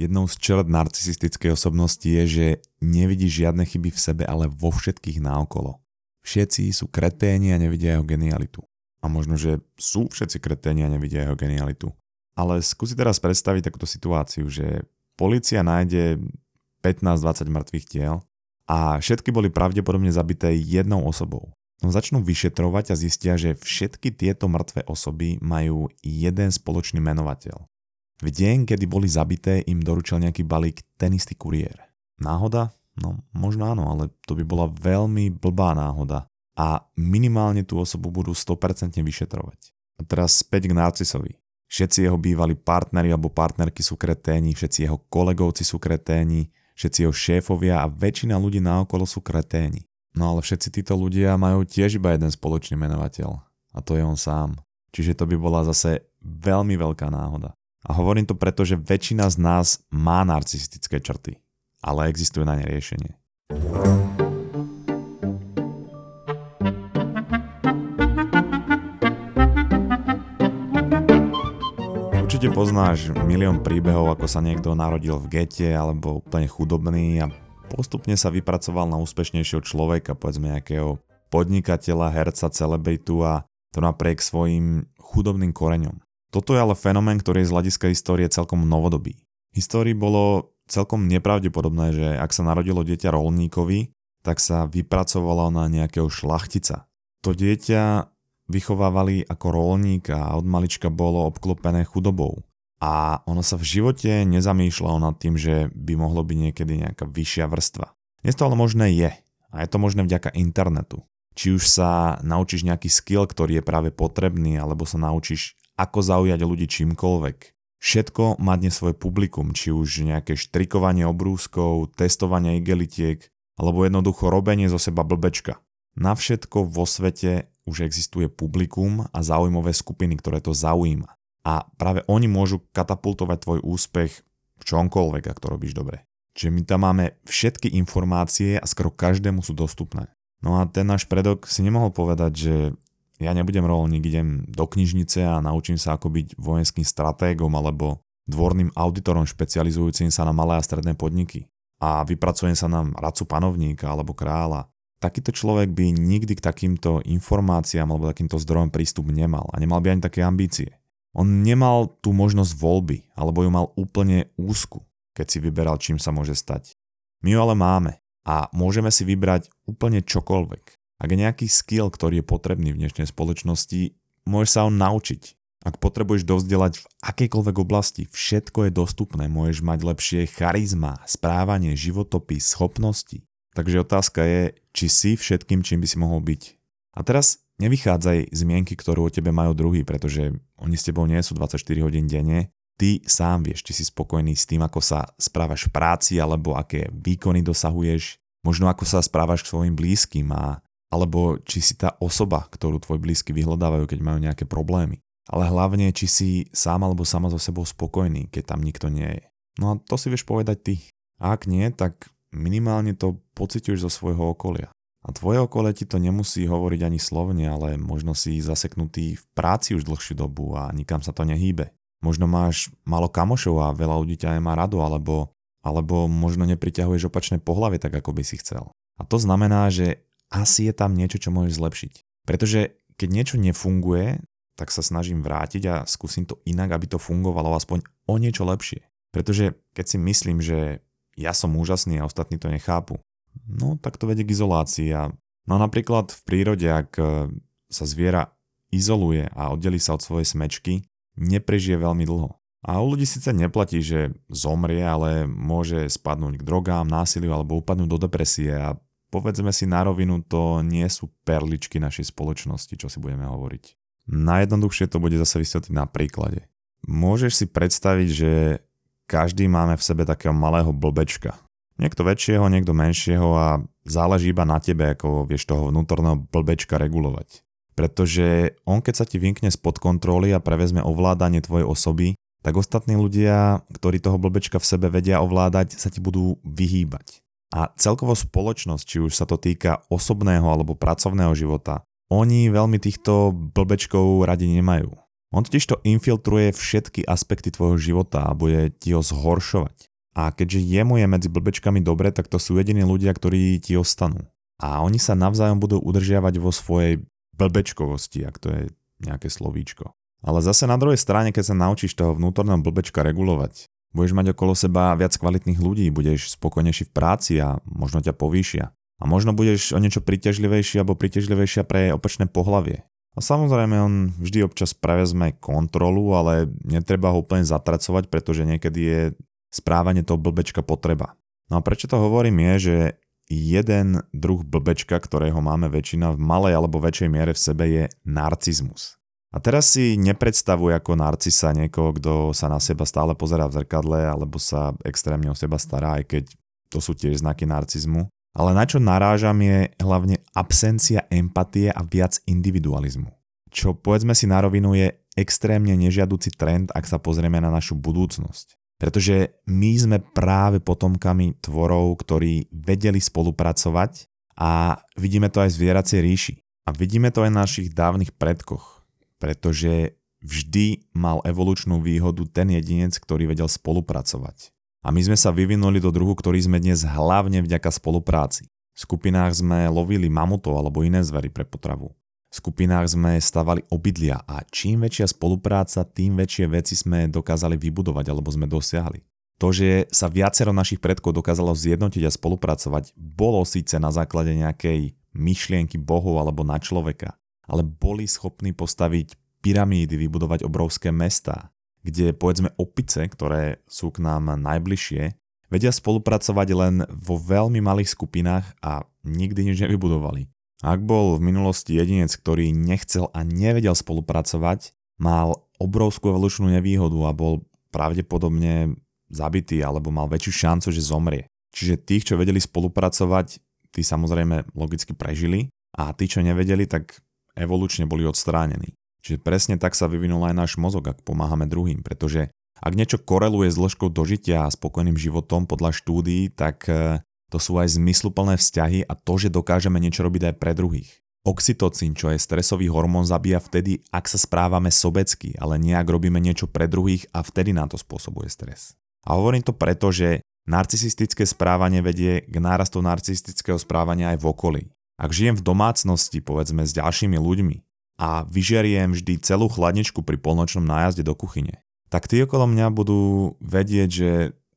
Jednou z čert narcisistickej osobnosti je, že nevidí žiadne chyby v sebe, ale vo všetkých náokolo. Všetci sú kreténi a nevidia jeho genialitu. A možno, že sú všetci kreténi a nevidia jeho genialitu. Ale skúsi teraz predstaviť takúto situáciu, že policia nájde 15-20 mŕtvych tiel a všetky boli pravdepodobne zabité jednou osobou. No začnú vyšetrovať a zistia, že všetky tieto mŕtve osoby majú jeden spoločný menovateľ. V deň, kedy boli zabité, im doručil nejaký balík ten istý kuriér. Náhoda? No možno áno, ale to by bola veľmi blbá náhoda a minimálne tú osobu budú 100% vyšetrovať. A teraz späť k Narcisovi. Všetci jeho bývalí partneri alebo partnerky sú kreténi, všetci jeho kolegovci sú kreténi, všetci jeho šéfovia a väčšina ľudí naokolo sú kreténi. No ale všetci títo ľudia majú tiež iba jeden spoločný menovateľ a to je on sám. Čiže to by bola zase veľmi veľká náhoda. A hovorím to preto, že väčšina z nás má narcistické črty, ale existuje na ne riešenie. Určite poznáš milión príbehov, ako sa niekto narodil v gete alebo úplne chudobný a postupne sa vypracoval na úspešnejšieho človeka, povedzme nejakého podnikateľa, herca, celebritu a to napriek svojim chudobným koreňom. Toto je ale fenomén, ktorý je z hľadiska histórie celkom novodobý. V histórii bolo celkom nepravdepodobné, že ak sa narodilo dieťa rolníkovi, tak sa vypracovalo na nejakého šlachtica. To dieťa vychovávali ako rolník a od malička bolo obklopené chudobou. A ono sa v živote nezamýšľalo nad tým, že by mohlo byť niekedy nejaká vyššia vrstva. Dnes to ale možné je. A je to možné vďaka internetu. Či už sa naučíš nejaký skill, ktorý je práve potrebný, alebo sa naučíš ako zaujať ľudí čímkoľvek. Všetko má dnes svoje publikum, či už nejaké štrikovanie obrúskov, testovanie igelitiek, alebo jednoducho robenie zo seba blbečka. Na všetko vo svete už existuje publikum a zaujímavé skupiny, ktoré to zaujíma. A práve oni môžu katapultovať tvoj úspech v čomkoľvek, ak to robíš dobre. Čiže my tam máme všetky informácie a skoro každému sú dostupné. No a ten náš predok si nemohol povedať, že ja nebudem rolník, idem do knižnice a naučím sa ako byť vojenským stratégom alebo dvorným auditorom špecializujúcim sa na malé a stredné podniky a vypracujem sa na radcu panovníka alebo kráľa. Takýto človek by nikdy k takýmto informáciám alebo takýmto zdrojom prístup nemal a nemal by ani také ambície. On nemal tú možnosť voľby, alebo ju mal úplne úzku, keď si vyberal, čím sa môže stať. My ju ale máme a môžeme si vybrať úplne čokoľvek. Ak je nejaký skill, ktorý je potrebný v dnešnej spoločnosti, môžeš sa ho naučiť. Ak potrebuješ dozdelať v akejkoľvek oblasti, všetko je dostupné, môžeš mať lepšie charizma, správanie, životopis, schopnosti. Takže otázka je, či si všetkým, čím by si mohol byť. A teraz nevychádzaj z mienky, ktorú o tebe majú druhý, pretože oni s tebou nie sú 24 hodín denne. Ty sám vieš, či si spokojný s tým, ako sa správaš v práci, alebo aké výkony dosahuješ, možno ako sa správaš k svojim blízkym a alebo či si tá osoba, ktorú tvoj blízky vyhľadávajú, keď majú nejaké problémy. Ale hlavne, či si sám alebo sama so sebou spokojný, keď tam nikto nie je. No a to si vieš povedať ty. A ak nie, tak minimálne to pociťuješ zo svojho okolia. A tvoje okolie ti to nemusí hovoriť ani slovne, ale možno si zaseknutý v práci už dlhšiu dobu a nikam sa to nehýbe. Možno máš málo kamošov a veľa ľudí ťa nemá rado, alebo, alebo možno nepriťahuješ opačné pohlavie tak, ako by si chcel. A to znamená, že asi je tam niečo, čo môžeš zlepšiť. Pretože keď niečo nefunguje, tak sa snažím vrátiť a skúsim to inak, aby to fungovalo aspoň o niečo lepšie. Pretože keď si myslím, že ja som úžasný a ostatní to nechápu, no tak to vedie k izolácii. A, no napríklad v prírode, ak e, sa zviera izoluje a oddelí sa od svojej smečky, neprežije veľmi dlho. A u ľudí síce neplatí, že zomrie, ale môže spadnúť k drogám, násiliu alebo upadnúť do depresie a povedzme si na rovinu, to nie sú perličky našej spoločnosti, čo si budeme hovoriť. Najjednoduchšie to bude zase vysvetliť na príklade. Môžeš si predstaviť, že každý máme v sebe takého malého blbečka. Niekto väčšieho, niekto menšieho a záleží iba na tebe, ako vieš toho vnútorného blbečka regulovať. Pretože on keď sa ti vymkne spod kontroly a prevezme ovládanie tvojej osoby, tak ostatní ľudia, ktorí toho blbečka v sebe vedia ovládať, sa ti budú vyhýbať. A celkovo spoločnosť, či už sa to týka osobného alebo pracovného života, oni veľmi týchto blbečkov radi nemajú. On totiž to infiltruje všetky aspekty tvojho života a bude ti ho zhoršovať. A keďže jemu je medzi blbečkami dobre, tak to sú jediní ľudia, ktorí ti ostanú. A oni sa navzájom budú udržiavať vo svojej blbečkovosti, ak to je nejaké slovíčko. Ale zase na druhej strane, keď sa naučíš toho vnútorného blbečka regulovať, budeš mať okolo seba viac kvalitných ľudí, budeš spokojnejší v práci a možno ťa povýšia. A možno budeš o niečo príťažlivejší alebo príťažlivejšia pre opačné pohlavie. A samozrejme on vždy občas prevezme kontrolu, ale netreba ho úplne zatracovať, pretože niekedy je správanie toho blbečka potreba. No a prečo to hovorím je, že jeden druh blbečka, ktorého máme väčšina v malej alebo väčšej miere v sebe je narcizmus. A teraz si nepredstavuj ako narcisa niekoho, kto sa na seba stále pozerá v zrkadle alebo sa extrémne o seba stará, aj keď to sú tiež znaky narcizmu. Ale na čo narážam je hlavne absencia empatie a viac individualizmu. Čo povedzme si na rovinu je extrémne nežiaduci trend, ak sa pozrieme na našu budúcnosť. Pretože my sme práve potomkami tvorov, ktorí vedeli spolupracovať a vidíme to aj v zvieracej ríši. A vidíme to aj v našich dávnych predkoch. Pretože vždy mal evolučnú výhodu ten jedinec, ktorý vedel spolupracovať. A my sme sa vyvinuli do druhu, ktorý sme dnes hlavne vďaka spolupráci. V skupinách sme lovili mamutov alebo iné zvery pre potravu. V skupinách sme stavali obydlia a čím väčšia spolupráca, tým väčšie veci sme dokázali vybudovať alebo sme dosiahli. To, že sa viacero našich predkov dokázalo zjednotiť a spolupracovať, bolo síce na základe nejakej myšlienky bohov alebo na človeka, ale boli schopní postaviť pyramídy, vybudovať obrovské mestá, kde povedzme opice, ktoré sú k nám najbližšie, vedia spolupracovať len vo veľmi malých skupinách a nikdy nič nevybudovali. Ak bol v minulosti jedinec, ktorý nechcel a nevedel spolupracovať, mal obrovskú evolučnú nevýhodu a bol pravdepodobne zabitý alebo mal väčšiu šancu, že zomrie. Čiže tých, čo vedeli spolupracovať, tí samozrejme logicky prežili a tí, čo nevedeli, tak evolučne boli odstránení. Čiže presne tak sa vyvinul aj náš mozog, ak pomáhame druhým, pretože ak niečo koreluje s dĺžkou dožitia a spokojným životom podľa štúdií, tak e, to sú aj zmysluplné vzťahy a to, že dokážeme niečo robiť aj pre druhých. Oxytocín, čo je stresový hormón, zabíja vtedy, ak sa správame sobecky, ale nie ak robíme niečo pre druhých a vtedy nám to spôsobuje stres. A hovorím to preto, že narcisistické správanie vedie k nárastu narcisistického správania aj v okolí. Ak žijem v domácnosti, povedzme s ďalšími ľuďmi, a vyžeriem vždy celú chladničku pri polnočnom nájazde do kuchyne, tak tí okolo mňa budú vedieť, že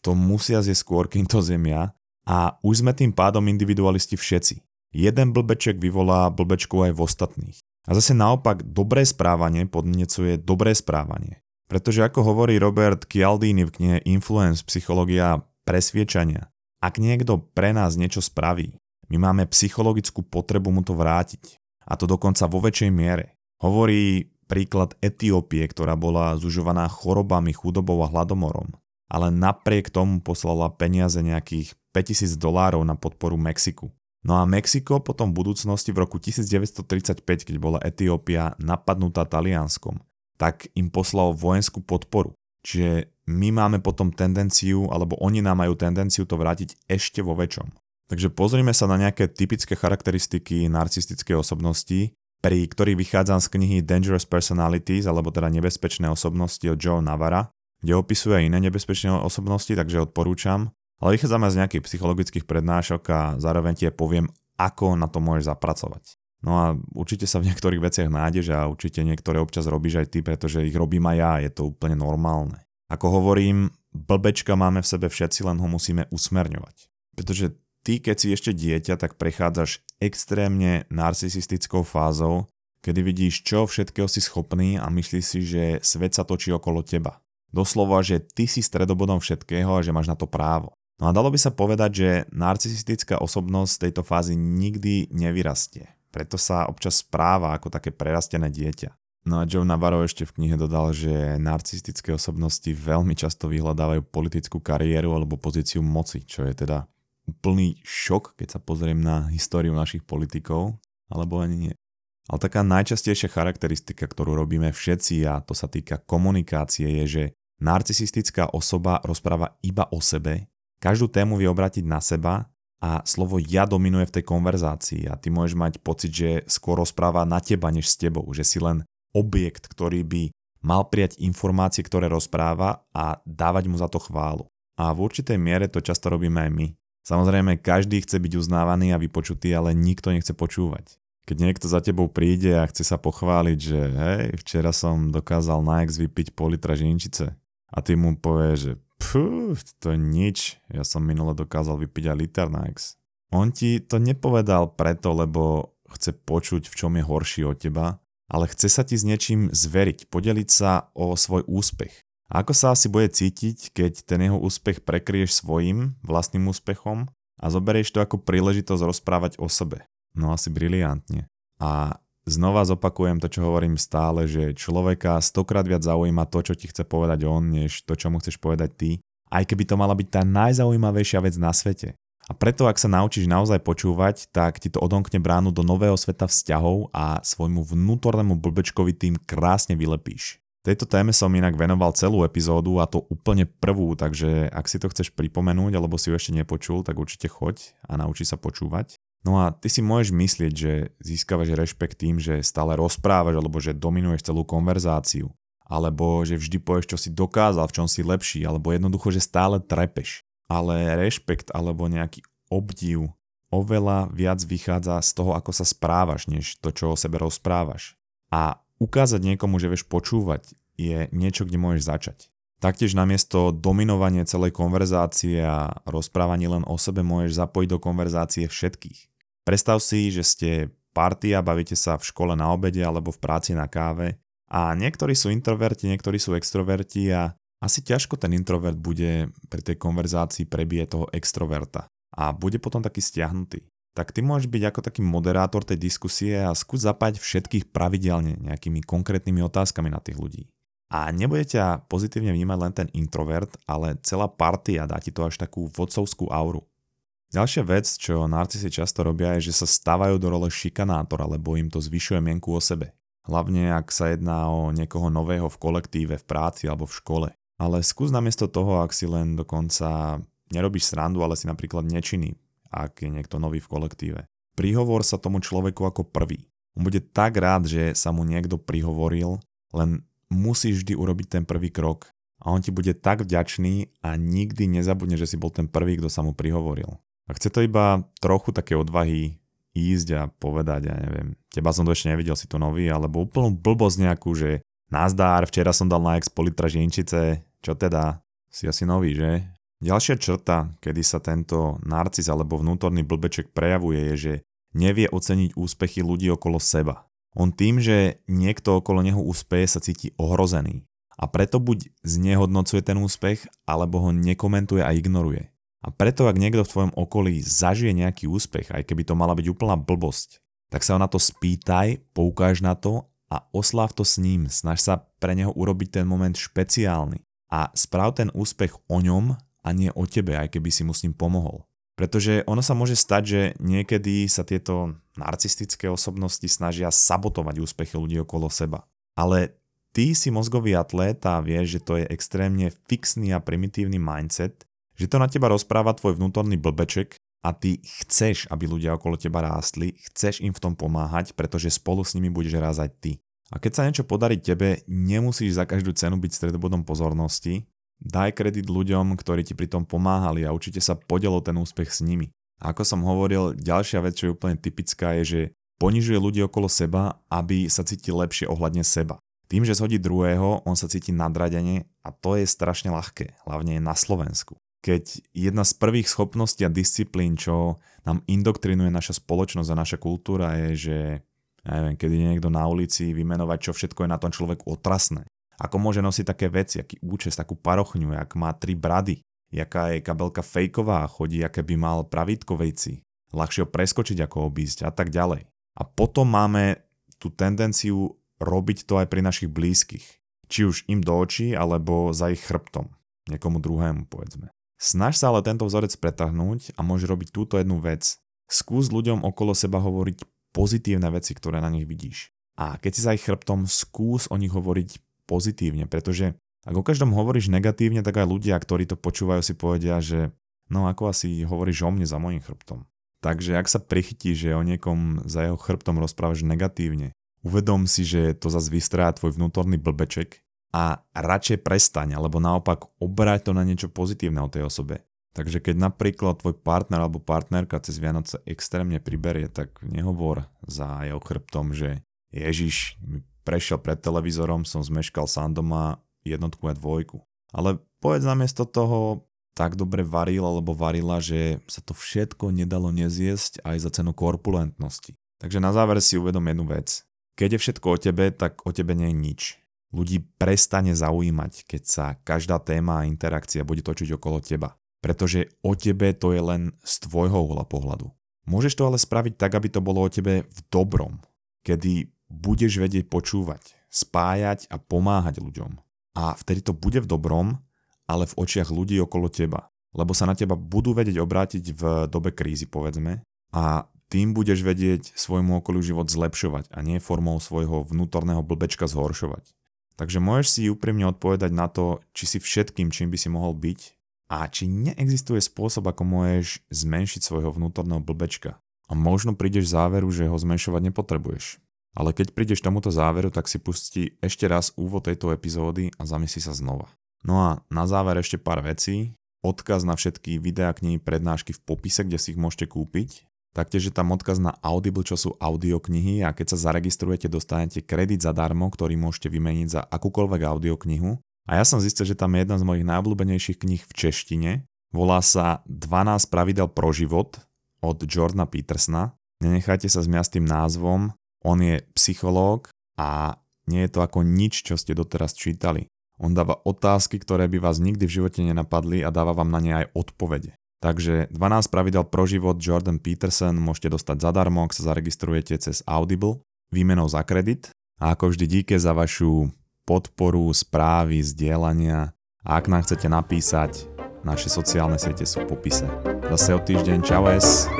to musia zjesť skôr, kým to zemia a už sme tým pádom individualisti všetci. Jeden blbeček vyvolá blbečku aj v ostatných. A zase naopak, dobré správanie podnecuje dobré správanie. Pretože ako hovorí Robert Cialdini v knihe Influence, psychológia presviečania, ak niekto pre nás niečo spraví, my máme psychologickú potrebu mu to vrátiť a to dokonca vo väčšej miere. Hovorí príklad Etiópie, ktorá bola zužovaná chorobami, chudobou a hladomorom, ale napriek tomu poslala peniaze nejakých 5000 dolárov na podporu Mexiku. No a Mexiko potom v budúcnosti v roku 1935, keď bola Etiópia napadnutá Talianskom, tak im poslal vojenskú podporu. Čiže my máme potom tendenciu, alebo oni nám majú tendenciu to vrátiť ešte vo väčšom. Takže pozrime sa na nejaké typické charakteristiky narcistickej osobnosti, pri ktorých vychádzam z knihy Dangerous Personalities, alebo teda nebezpečné osobnosti od Joe Navara, kde opisuje iné nebezpečné osobnosti, takže odporúčam. Ale vychádzame z nejakých psychologických prednášok a zároveň ti poviem, ako na to môžeš zapracovať. No a určite sa v niektorých veciach nájdeš a určite niektoré občas robíš aj ty, pretože ich robím aj ja, je to úplne normálne. Ako hovorím, blbečka máme v sebe všetci, len ho musíme usmerňovať. Pretože ty, keď si ešte dieťa, tak prechádzaš extrémne narcisistickou fázou, kedy vidíš, čo všetkého si schopný a myslíš si, že svet sa točí okolo teba. Doslova, že ty si stredobodom všetkého a že máš na to právo. No a dalo by sa povedať, že narcisistická osobnosť tejto fázy nikdy nevyrastie. Preto sa občas správa ako také prerastené dieťa. No a Joe Navarro ešte v knihe dodal, že narcistické osobnosti veľmi často vyhľadávajú politickú kariéru alebo pozíciu moci, čo je teda úplný šok, keď sa pozriem na históriu našich politikov, alebo ani nie. Ale taká najčastejšia charakteristika, ktorú robíme všetci a to sa týka komunikácie je, že narcisistická osoba rozpráva iba o sebe, každú tému vie obratiť na seba a slovo ja dominuje v tej konverzácii a ty môžeš mať pocit, že skôr rozpráva na teba než s tebou, že si len objekt, ktorý by mal prijať informácie, ktoré rozpráva a dávať mu za to chválu. A v určitej miere to často robíme aj my. Samozrejme, každý chce byť uznávaný a vypočutý, ale nikto nechce počúvať. Keď niekto za tebou príde a chce sa pochváliť, že hej, včera som dokázal na X vypiť pol litra žinčice a ty mu povieš, že pfú, to je nič, ja som minule dokázal vypiť aj liter na X. On ti to nepovedal preto, lebo chce počuť, v čom je horší od teba, ale chce sa ti s niečím zveriť, podeliť sa o svoj úspech. Ako sa asi bude cítiť, keď ten jeho úspech prekrieš svojim vlastným úspechom a zoberieš to ako príležitosť rozprávať o sebe. No asi briliantne. A znova zopakujem to, čo hovorím stále, že človeka stokrát viac zaujíma to, čo ti chce povedať on, než to, čo mu chceš povedať ty. Aj keby to mala byť tá najzaujímavejšia vec na svete. A preto, ak sa naučíš naozaj počúvať, tak ti to odomkne bránu do nového sveta vzťahov a svojmu vnútornému blbečkovi tým krásne vylepíš. Tejto téme som inak venoval celú epizódu a to úplne prvú, takže ak si to chceš pripomenúť alebo si ju ešte nepočul, tak určite choď a nauči sa počúvať. No a ty si môžeš myslieť, že získavaš rešpekt tým, že stále rozprávaš alebo že dominuješ celú konverzáciu. Alebo že vždy povieš, čo si dokázal, v čom si lepší, alebo jednoducho, že stále trepeš ale rešpekt alebo nejaký obdiv oveľa viac vychádza z toho, ako sa správaš, než to, čo o sebe rozprávaš. A ukázať niekomu, že vieš počúvať, je niečo, kde môžeš začať. Taktiež namiesto dominovania celej konverzácie a rozprávaní len o sebe môžeš zapojiť do konverzácie všetkých. Predstav si, že ste party a bavíte sa v škole na obede alebo v práci na káve a niektorí sú introverti, niektorí sú extroverti a asi ťažko ten introvert bude pri tej konverzácii prebije toho extroverta a bude potom taký stiahnutý. Tak ty môžeš byť ako taký moderátor tej diskusie a skús zapať všetkých pravidelne nejakými konkrétnymi otázkami na tých ľudí. A nebude ťa pozitívne vnímať len ten introvert, ale celá partia dá ti to až takú vodcovskú auru. Ďalšia vec, čo narcisi často robia, je, že sa stávajú do role šikanátora, lebo im to zvyšuje mienku o sebe. Hlavne ak sa jedná o niekoho nového v kolektíve, v práci alebo v škole. Ale skús namiesto toho, ak si len dokonca nerobíš srandu, ale si napríklad nečinný, ak je niekto nový v kolektíve. Prihovor sa tomu človeku ako prvý. On bude tak rád, že sa mu niekto prihovoril, len musíš vždy urobiť ten prvý krok a on ti bude tak vďačný a nikdy nezabudne, že si bol ten prvý, kto sa mu prihovoril. A chce to iba trochu také odvahy ísť a povedať, ja neviem, teba som to ešte nevidel, si to nový, alebo úplnú blbosť nejakú, že Nazdár, včera som dal na expo litra žinčice, čo teda? Si asi nový, že? Ďalšia črta, kedy sa tento narcis alebo vnútorný blbeček prejavuje, je, že nevie oceniť úspechy ľudí okolo seba. On tým, že niekto okolo neho úspeje, sa cíti ohrozený. A preto buď znehodnocuje ten úspech, alebo ho nekomentuje a ignoruje. A preto, ak niekto v tvojom okolí zažije nejaký úspech, aj keby to mala byť úplná blbosť, tak sa ho na to spýtaj, poukáž na to a oslav to s ním. Snaž sa pre neho urobiť ten moment špeciálny a sprav ten úspech o ňom a nie o tebe, aj keby si mu s ním pomohol. Pretože ono sa môže stať, že niekedy sa tieto narcistické osobnosti snažia sabotovať úspechy ľudí okolo seba. Ale ty si mozgový atlét a vieš, že to je extrémne fixný a primitívny mindset, že to na teba rozpráva tvoj vnútorný blbeček a ty chceš, aby ľudia okolo teba rástli, chceš im v tom pomáhať, pretože spolu s nimi budeš rázať ty. A keď sa niečo podarí tebe, nemusíš za každú cenu byť stredobodom pozornosti, daj kredit ľuďom, ktorí ti pri tom pomáhali a určite sa podelo ten úspech s nimi. A ako som hovoril, ďalšia vec, čo je úplne typická, je, že ponižuje ľudí okolo seba, aby sa cítil lepšie ohľadne seba. Tým, že zhodí druhého, on sa cíti nadradene a to je strašne ľahké, hlavne na Slovensku keď jedna z prvých schopností a disciplín, čo nám indoktrinuje naša spoločnosť a naša kultúra je, že ja neviem, keď je niekto na ulici vymenovať, čo všetko je na tom človeku otrasné. Ako môže nosiť také veci, aký účes, takú parochňu, jak má tri brady, jaká je kabelka fejková, chodí, aké by mal pravítko vejci, ľahšie ho preskočiť ako obísť a tak ďalej. A potom máme tú tendenciu robiť to aj pri našich blízkych. Či už im do očí, alebo za ich chrbtom. Niekomu druhému, povedzme. Snaž sa ale tento vzorec pretahnúť a môže robiť túto jednu vec. Skús ľuďom okolo seba hovoriť pozitívne veci, ktoré na nich vidíš. A keď si za ich chrbtom, skús o nich hovoriť pozitívne, pretože ak o každom hovoríš negatívne, tak aj ľudia, ktorí to počúvajú, si povedia, že no ako asi hovoríš o mne za mojim chrbtom. Takže ak sa prichytí, že o niekom za jeho chrbtom rozprávaš negatívne, uvedom si, že to zase vystrája tvoj vnútorný blbeček a radšej prestaň, alebo naopak obrať to na niečo pozitívne o tej osobe. Takže keď napríklad tvoj partner alebo partnerka cez Vianoce extrémne priberie, tak nehovor za jeho chrbtom, že Ježiš, prešiel pred televízorom, som zmeškal sám doma jednotku a dvojku. Ale povedz namiesto toho, tak dobre varil alebo varila, že sa to všetko nedalo nezjesť aj za cenu korpulentnosti. Takže na záver si uvedom jednu vec. Keď je všetko o tebe, tak o tebe nie je nič. Ľudí prestane zaujímať, keď sa každá téma a interakcia bude točiť okolo teba pretože o tebe to je len z tvojho uhla pohľadu. Môžeš to ale spraviť tak, aby to bolo o tebe v dobrom, kedy budeš vedieť počúvať, spájať a pomáhať ľuďom. A vtedy to bude v dobrom, ale v očiach ľudí okolo teba. Lebo sa na teba budú vedieť obrátiť v dobe krízy, povedzme, a tým budeš vedieť svojmu okoliu život zlepšovať a nie formou svojho vnútorného blbečka zhoršovať. Takže môžeš si úprimne odpovedať na to, či si všetkým, čím by si mohol byť, a či neexistuje spôsob, ako môžeš zmenšiť svojho vnútorného blbečka. A možno prídeš záveru, že ho zmenšovať nepotrebuješ. Ale keď prídeš tomuto záveru, tak si pustí ešte raz úvod tejto epizódy a zamyslí sa znova. No a na záver ešte pár vecí. Odkaz na všetky videá, knihy, prednášky v popise, kde si ich môžete kúpiť. Taktiež je tam odkaz na Audible, čo sú audioknihy a keď sa zaregistrujete, dostanete kredit zadarmo, ktorý môžete vymeniť za akúkoľvek audioknihu a ja som zistil, že tam je jedna z mojich najobľúbenejších kníh v češtine. Volá sa 12 pravidel pro život od Jordana Petersona. Nenechajte sa zmiať s tým názvom. On je psychológ a nie je to ako nič, čo ste doteraz čítali. On dáva otázky, ktoré by vás nikdy v živote nenapadli a dáva vám na ne aj odpovede. Takže 12 pravidel pro život Jordan Peterson môžete dostať zadarmo, ak sa zaregistrujete cez Audible, výmenou za kredit. A ako vždy díke za vašu podporu, správy, zdieľania a ak nám chcete napísať, naše sociálne siete sú v popise. Zase o týždeň, čau es!